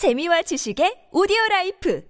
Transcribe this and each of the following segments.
재미와 지식의 오디오 라이프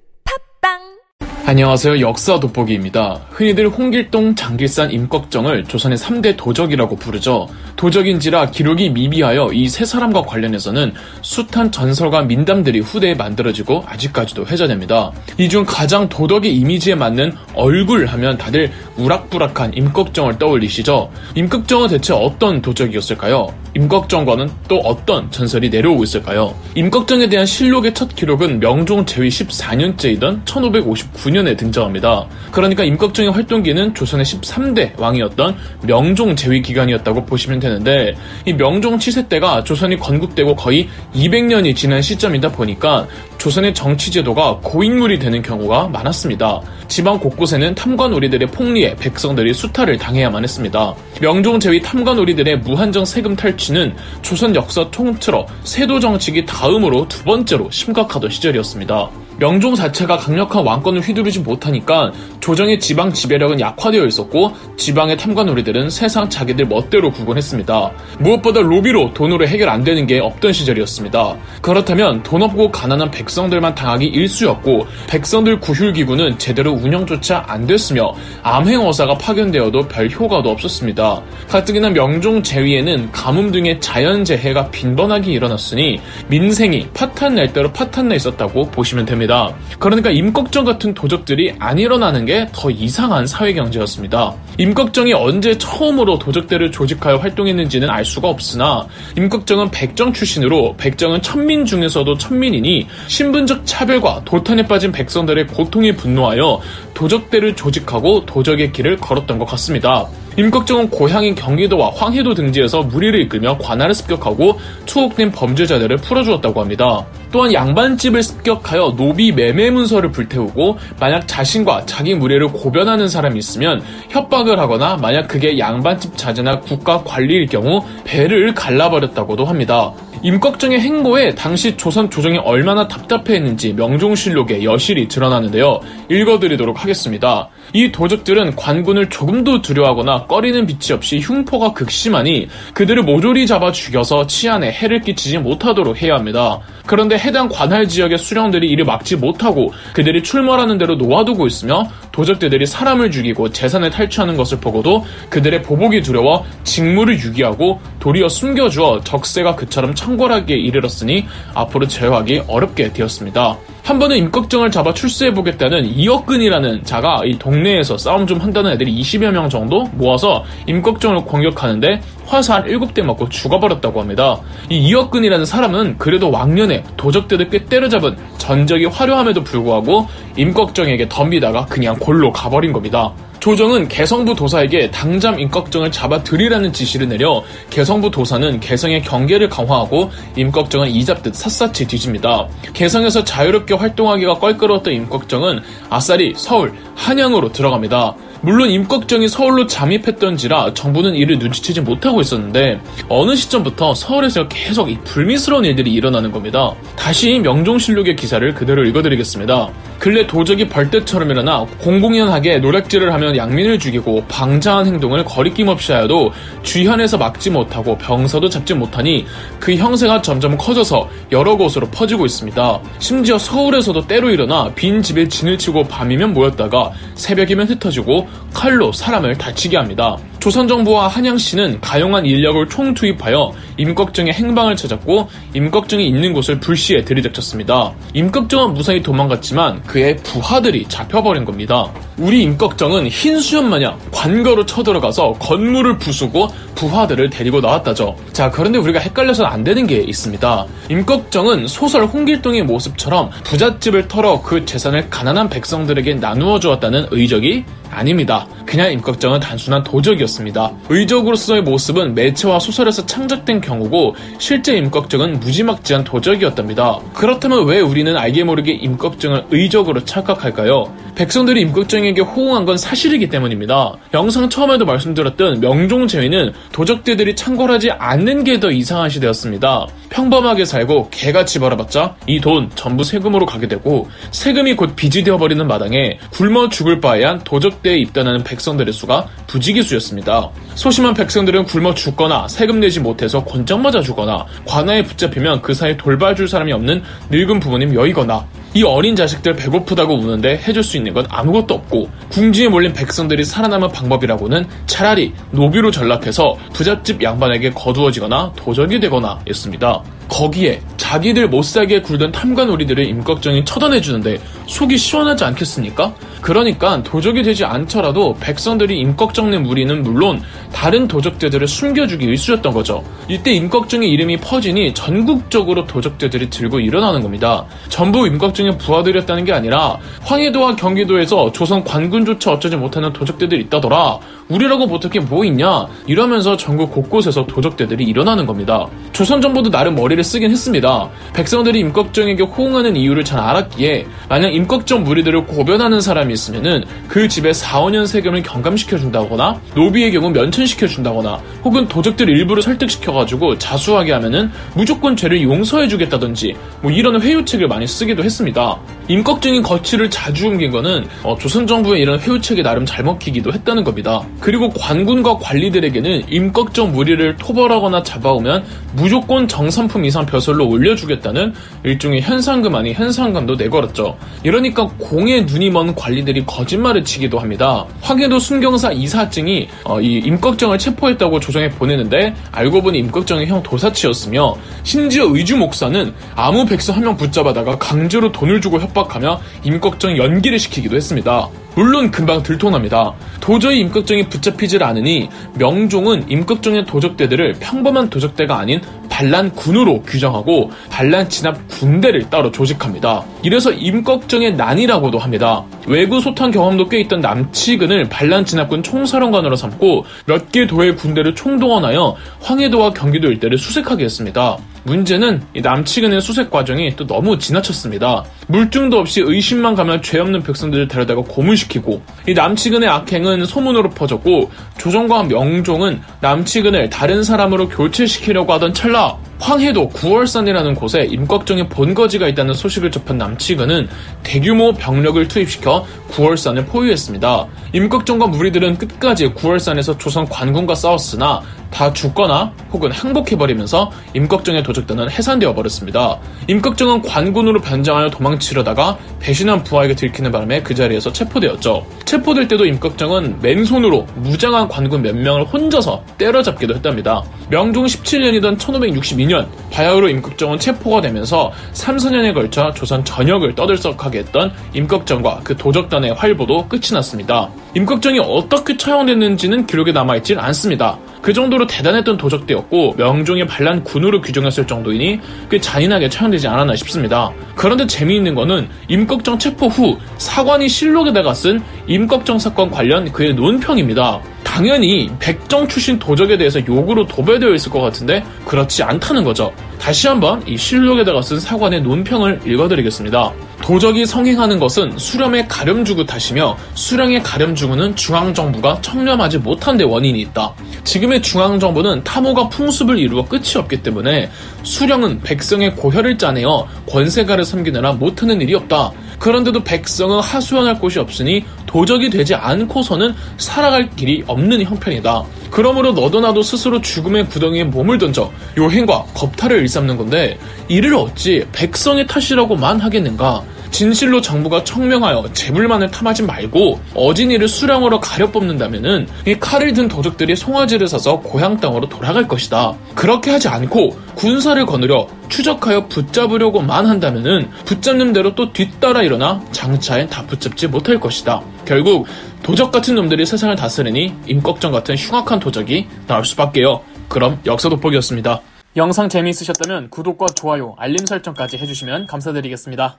팟빵 안녕하세요. 역사 돋보기입니다. 흔히들 홍길동, 장길산, 임꺽정을 조선의 3대 도적이라고 부르죠. 도적인지라 기록이 미비하여 이 세 사람과 관련해서는 숱한 전설과 민담들이 후대에 만들어지고 아직까지도 회자됩니다. 이 중 가장 도적의 이미지에 맞는 얼굴 하면 다들 우락부락한 임꺽정을 떠올리시죠. 임꺽정은 대체 어떤 도적이었을까요? 임꺽정과는 또 어떤 전설이 내려오고 있을까요? 임꺽정에 대한 실록의 첫 기록은 명종 제위 14년째이던 1559년에 등장합니다. 그러니까 임꺽정의 활동기는 조선의 13대 왕이었던 명종 제위 기간이었다고 보시면 되는데 이 명종 치세 때가 조선이 건국되고 거의 200년이 지난 시점이다 보니까 조선의 정치 제도가 고인물이 되는 경우가 많았습니다. 지방 곳곳에는 탐관오리들의 폭리에 백성들이 수탈을 당해야만 했습니다. 명종 제위 탐관오리들의 무한정 세금 탈취는 조선 역사 통틀어 세도 정치기 다음으로 두 번째로 심각하던 시절이었습니다. 명종 자체가 강력한 왕권을 휘두르지 못하니까 조정의 지방 지배력은 약화되어 있었고 지방의 탐관오리들은 세상 자기들 멋대로 구건했습니다. 무엇보다 로비로 돈으로 해결 안 되는 게 없던 시절이었습니다. 그렇다면 돈 없고 가난한 백성들만 당하기 일쑤였고 백성들 구휼기구는 제대로 운영조차 안 됐으며 암행어사가 파견되어도 별 효과도 없었습니다. 가뜩이나 명종 제위에는 가뭄 등의 자연재해가 빈번하게 일어났으니 민생이 파탄 날 대로 파탄 나 있었다고 보시면 됩니다. 그러니까 임꺽정 같은 도적들이 안 일어나는 게 더 이상한 사회 경제였습니다. 임꺽정이 언제 처음으로 도적대를 조직하여 활동했는지는 알 수가 없으나 임꺽정은 백정 출신으로 백정은 천민 중에서도 천민이니 신분적 차별과 도탄에 빠진 백성들의 고통에 분노하여 도적대를 조직하고 도적의 길을 걸었던 것 같습니다. 임꺽정은 고향인 경기도와 황해도 등지에서 무리를 이끌며 관할을 습격하고 투옥된 범죄자들을 풀어주었다고 합니다. 또한 양반집을 습격하여 노비 매매 문서를 불태우고 만약 자신과 자기 무리를 고변하는 사람이 있으면 협박을 하거나 만약 그게 양반집 자제나 국가 관리일 경우 배를 갈라버렸다고도 합니다. 임꺽정의 행보에 당시 조선 조정이 얼마나 답답해했는지 명종실록에 여실히 드러나는데요. 읽어드리도록 하겠습니다. 이 도적들은 관군을 조금도 두려워하거나 꺼리는 빛이 없이 흉포가 극심하니 그들을 모조리 잡아 죽여서 치안에 해를 끼치지 못하도록 해야 합니다. 그런데 해당 관할 지역의 수령들이 이를 막지 못하고 그들이 출몰하는 대로 놓아두고 있으며 도적들이 사람을 죽이고 재산을 탈취하는 것을 보고도 그들의 보복이 두려워 직무를 유기하고 도리어 숨겨주어 적세가 그처럼 창궐하기에 이르렀으니 앞으로 제어하기 어렵게 되었습니다. 한 번은 임꺽정을 잡아 출세해보겠다는 이억근이라는 자가 이 동네에서 싸움 좀 한다는 애들이 20여 명 정도 모아서 임꺽정을 공격하는데 화살 7대 맞고 죽어버렸다고 합니다. 이 이억근이라는 사람은 그래도 왕년에 도적들을 꽤 때려잡은 전적이 화려함에도 불구하고 임꺽정에게 덤비다가 그냥 골로 가버린 겁니다. 조정은 개성부 도사에게 당장 임꺽정을 잡아들이라는 지시를 내려 개성부 도사는 개성의 경계를 강화하고 임꺽정은 이잡듯 샅샅이 뒤집니다. 개성에서 자유롭게 활동하기가 껄끄러웠던 임꺽정은 아싸리 서울, 한양으로 들어갑니다. 물론 임꺽정이 서울로 잠입했던지라 정부는 이를 눈치채지 못하고 있었는데 어느 시점부터 서울에서 계속 이 불미스러운 일들이 일어나는 겁니다. 다시 명종실록의 기사를 그대로 읽어드리겠습니다. 근래 도적이 벌떼처럼 일어나 공공연하게 노략질을 하면 양민을 죽이고 방자한 행동을 거리낌 없이 하여도 주현에서 막지 못하고 병서도 잡지 못하니 그 형세가 점점 커져서 여러 곳으로 퍼지고 있습니다. 심지어 서울에서도 때로 일어나 빈 집에 진을 치고 밤이면 모였다가 새벽이면 흩어지고 칼로 사람을 다치게 합니다. 조선정부와 한양시는 가용한 인력을 총투입하여 임꺽정의 행방을 찾았고 임꺽정이 있는 곳을 불시에 들이닥쳤습니다. 임꺽정은 무사히 도망갔지만 그의 부하들이 잡혀버린 겁니다. 우리 임꺽정은 흰 수염 마냥 관거로 쳐들어가서 건물을 부수고 부하들을 데리고 나왔다죠. 자, 그런데 우리가 헷갈려서는 안 되는 게 있습니다. 임꺽정은 소설 홍길동의 모습처럼 부잣집을 털어 그 재산을 가난한 백성들에게 나누어 주었다는 의적이 아닙니다. 그냥 임꺽정은 단순한 도적이었습니다. 의적으로서의 모습은 매체와 소설에서 창작된 경우고 실제 임꺽정은 무지막지한 도적이었답니다. 그렇다면 왜 우리는 알게 모르게 임꺽정을 의적으로 착각할까요? 백성들이 임꺽정에게 호응한 건 사실이기 때문입니다. 영상 처음에도 말씀드렸던 명종 제위는 도적들이 창궐하지 않는 게 더 이상한 시대였습니다. 평범하게 살고 개같이 벌어봤자 이 돈 전부 세금으로 가게 되고 세금이 곧 빚이 되어버리는 마당에 굶어 죽을 바에한 도적 도적대에 입단하는 백성들의 수가 부지기수였습니다. 소심한 백성들은 굶어 죽거나 세금 내지 못해서 권장 맞아 주거나 관아에 붙잡히면 그 사이 돌봐줄 사람이 없는 늙은 부모님 여의거나 이 어린 자식들 배고프다고 우는데 해줄 수 있는 건 아무것도 없고 궁지에 몰린 백성들이 살아남은 방법이라고는 차라리 노비로 전락해서 부잣집 양반에게 거두어지거나 도적이 되거나 였습니다. 거기에 자기들 못살게 굴던 탐관오리들을 임꺽정이 처단해주는데 속이 시원하지 않겠습니까? 그러니까 도적이 되지 않더라도 백성들이 임꺽정 내 무리는 물론 다른 도적대들을 숨겨주기 일쑤였던 거죠. 이때 임꺽정의 이름이 퍼지니 전국적으로 도적대들이 들고 일어나는 겁니다. 전부 임꺽정의 부하들이었다는 게 아니라 황해도와 경기도에서 조선 관군조차 어쩌지 못하는 도적대들이 있다더라. 우리라고 못할 게뭐 있냐? 이러면서 전국 곳곳에서 도적대들이 일어나는 겁니다. 조선 정부도 나름 머리를 쓰긴 했습니다. 백성들이 임꺽정에게 호응하는 이유를 잘 알았기에 만약 임꺽정 무리들을 고변하는 사람이 있으면은 그 집에 4, 5년 세금을 경감시켜 준다거나 노비의 경우 면천시켜 준다거나 혹은 도적들 일부를 설득시켜 가지고 자수하게 하면은 무조건 죄를 용서해 주겠다든지 뭐 이런 회유책을 많이 쓰기도 했습니다. 임꺽정이 거취를 자주 옮긴 거는 어, 조선 정부의 이런 회유책이 나름 잘 먹히기도 했다는 겁니다. 그리고 관군과 관리들에게는 임꺽정 무리를 토벌하거나 잡아오면 무조건 정산품 이상 벼슬로 올려주겠다는 일종의 현상금 아닌 현상금도 내걸었죠. 이러니까 공에 눈이 먼 관리들이 거짓말을 치기도 합니다. 황해도 순경사 이사증이 어, 이 임꺽정을 체포했다고 조정에 보내는데 알고 보니 임꺽정의 형 도사치였으며 심지어 의주 목사는 아무 백성 한 명 붙잡아다가 강제로 돈을 주고 협박 하며 임꺽정 연기를 시키기도 했습니다. 물론 금방 들통납니다. 도저히 임꺽정이 붙잡히질 않으니 명종은 임꺽정의 도적대들을 평범한 도적대가 아닌 반란군으로 규정하고 반란 진압 군대를 따로 조직합니다. 이래서 임꺽정의 난이라고도 합니다. 외구 소탕 경험도 꽤 있던 남치근을 반란 진압군 총사령관으로 삼고 몇 개 도의 군대를 총동원하여 황해도와 경기도 일대를 수색하게 했습니다. 문제는 남치근의 수색 과정이 또 너무 지나쳤습니다. 물증도 없이 의심만 가면 죄 없는 백성들을 데려다가 고문시키고 이 남치근의 악행은 소문으로 퍼졌고 조정과 명종은 남치근을 다른 사람으로 교체시키려고 하던 찰나 황해도 구월산이라는 곳에 임꺽정의 본거지가 있다는 소식을 접한 남치근은 대규모 병력을 투입시켜 구월산을 포위했습니다. 임꺽정과 무리들은 끝까지 구월산에서 조선 관군과 싸웠으나 다 죽거나 혹은 항복해버리면서 임꺽정의 도적단은 해산되어 버렸습니다. 임꺽정은 관군으로 변장하여 도망 치려다가 배신한 부하에게 들키는 바람에 그 자리에서 체포되었죠. 체포될 때도 임꺽정은 맨손으로 무장한 관군 몇 명을 혼자서 때려잡기도 했답니다. 명종 17년이던 1562년 바야흐로 임꺽정은 체포가 되면서 3, 4년에 걸쳐 조선 전역을 떠들썩하게 했던 임꺽정과 그 도적단의 활보도 끝이 났습니다. 임꺽정이 어떻게 처형됐는지는 기록에 남아있질 않습니다. 그 정도로 대단했던 도적대였고 명종의 반란 군으로 규정했을 정도이니 꽤 잔인하게 처형되지 않았나 싶습니다. 그런데 재미있는 거는 임꺽정 체포 후 사관이 실록에다가 쓴 임꺽정 사건 관련 그의 논평입니다. 당연히 백정 출신 도적에 대해서 욕으로 도배되어 있을 것 같은데 그렇지 않다는 거죠. 다시 한번 이 실록에다가 쓴 사관의 논평을 읽어드리겠습니다. 도적이 성행하는 것은 수렴의 가렴주구 탓이며 수령의 가렴주구는 중앙정부가 청렴하지 못한 데 원인이 있다. 지금의 중앙정부는 탐호가 풍습을 이루어 끝이 없기 때문에 수령은 백성의 고혈을 짜내어 권세가를 섬기느라 못하는 일이 없다. 그런데도 백성은 하소연할 곳이 없으니 도적이 되지 않고서는 살아갈 길이 없는 형편이다. 그러므로 너도 나도 스스로 죽음의 구덩이에 몸을 던져 요행과 겁탈을 일삼는 건데 이를 어찌 백성의 탓이라고만 하겠는가? 진실로 정부가 청명하여 재물만을 탐하지 말고 어진이를 수령으로 가려 뽑는다면은 이 칼을 든 도적들이 송아지를 사서 고향 땅으로 돌아갈 것이다. 그렇게 하지 않고 군사를 거느려 추적하여 붙잡으려고만 한다면은 붙잡는 대로 또 뒤따라 일어나 장차엔 다 붙잡지 못할 것이다. 결국 도적 같은 놈들이 세상을 다스리니 임꺽정 같은 흉악한 도적이 나올 수밖에요. 그럼 역사 돋보기였습니다. 영상 재미있으셨다면 구독과 좋아요, 알림 설정까지 해주시면 감사드리겠습니다.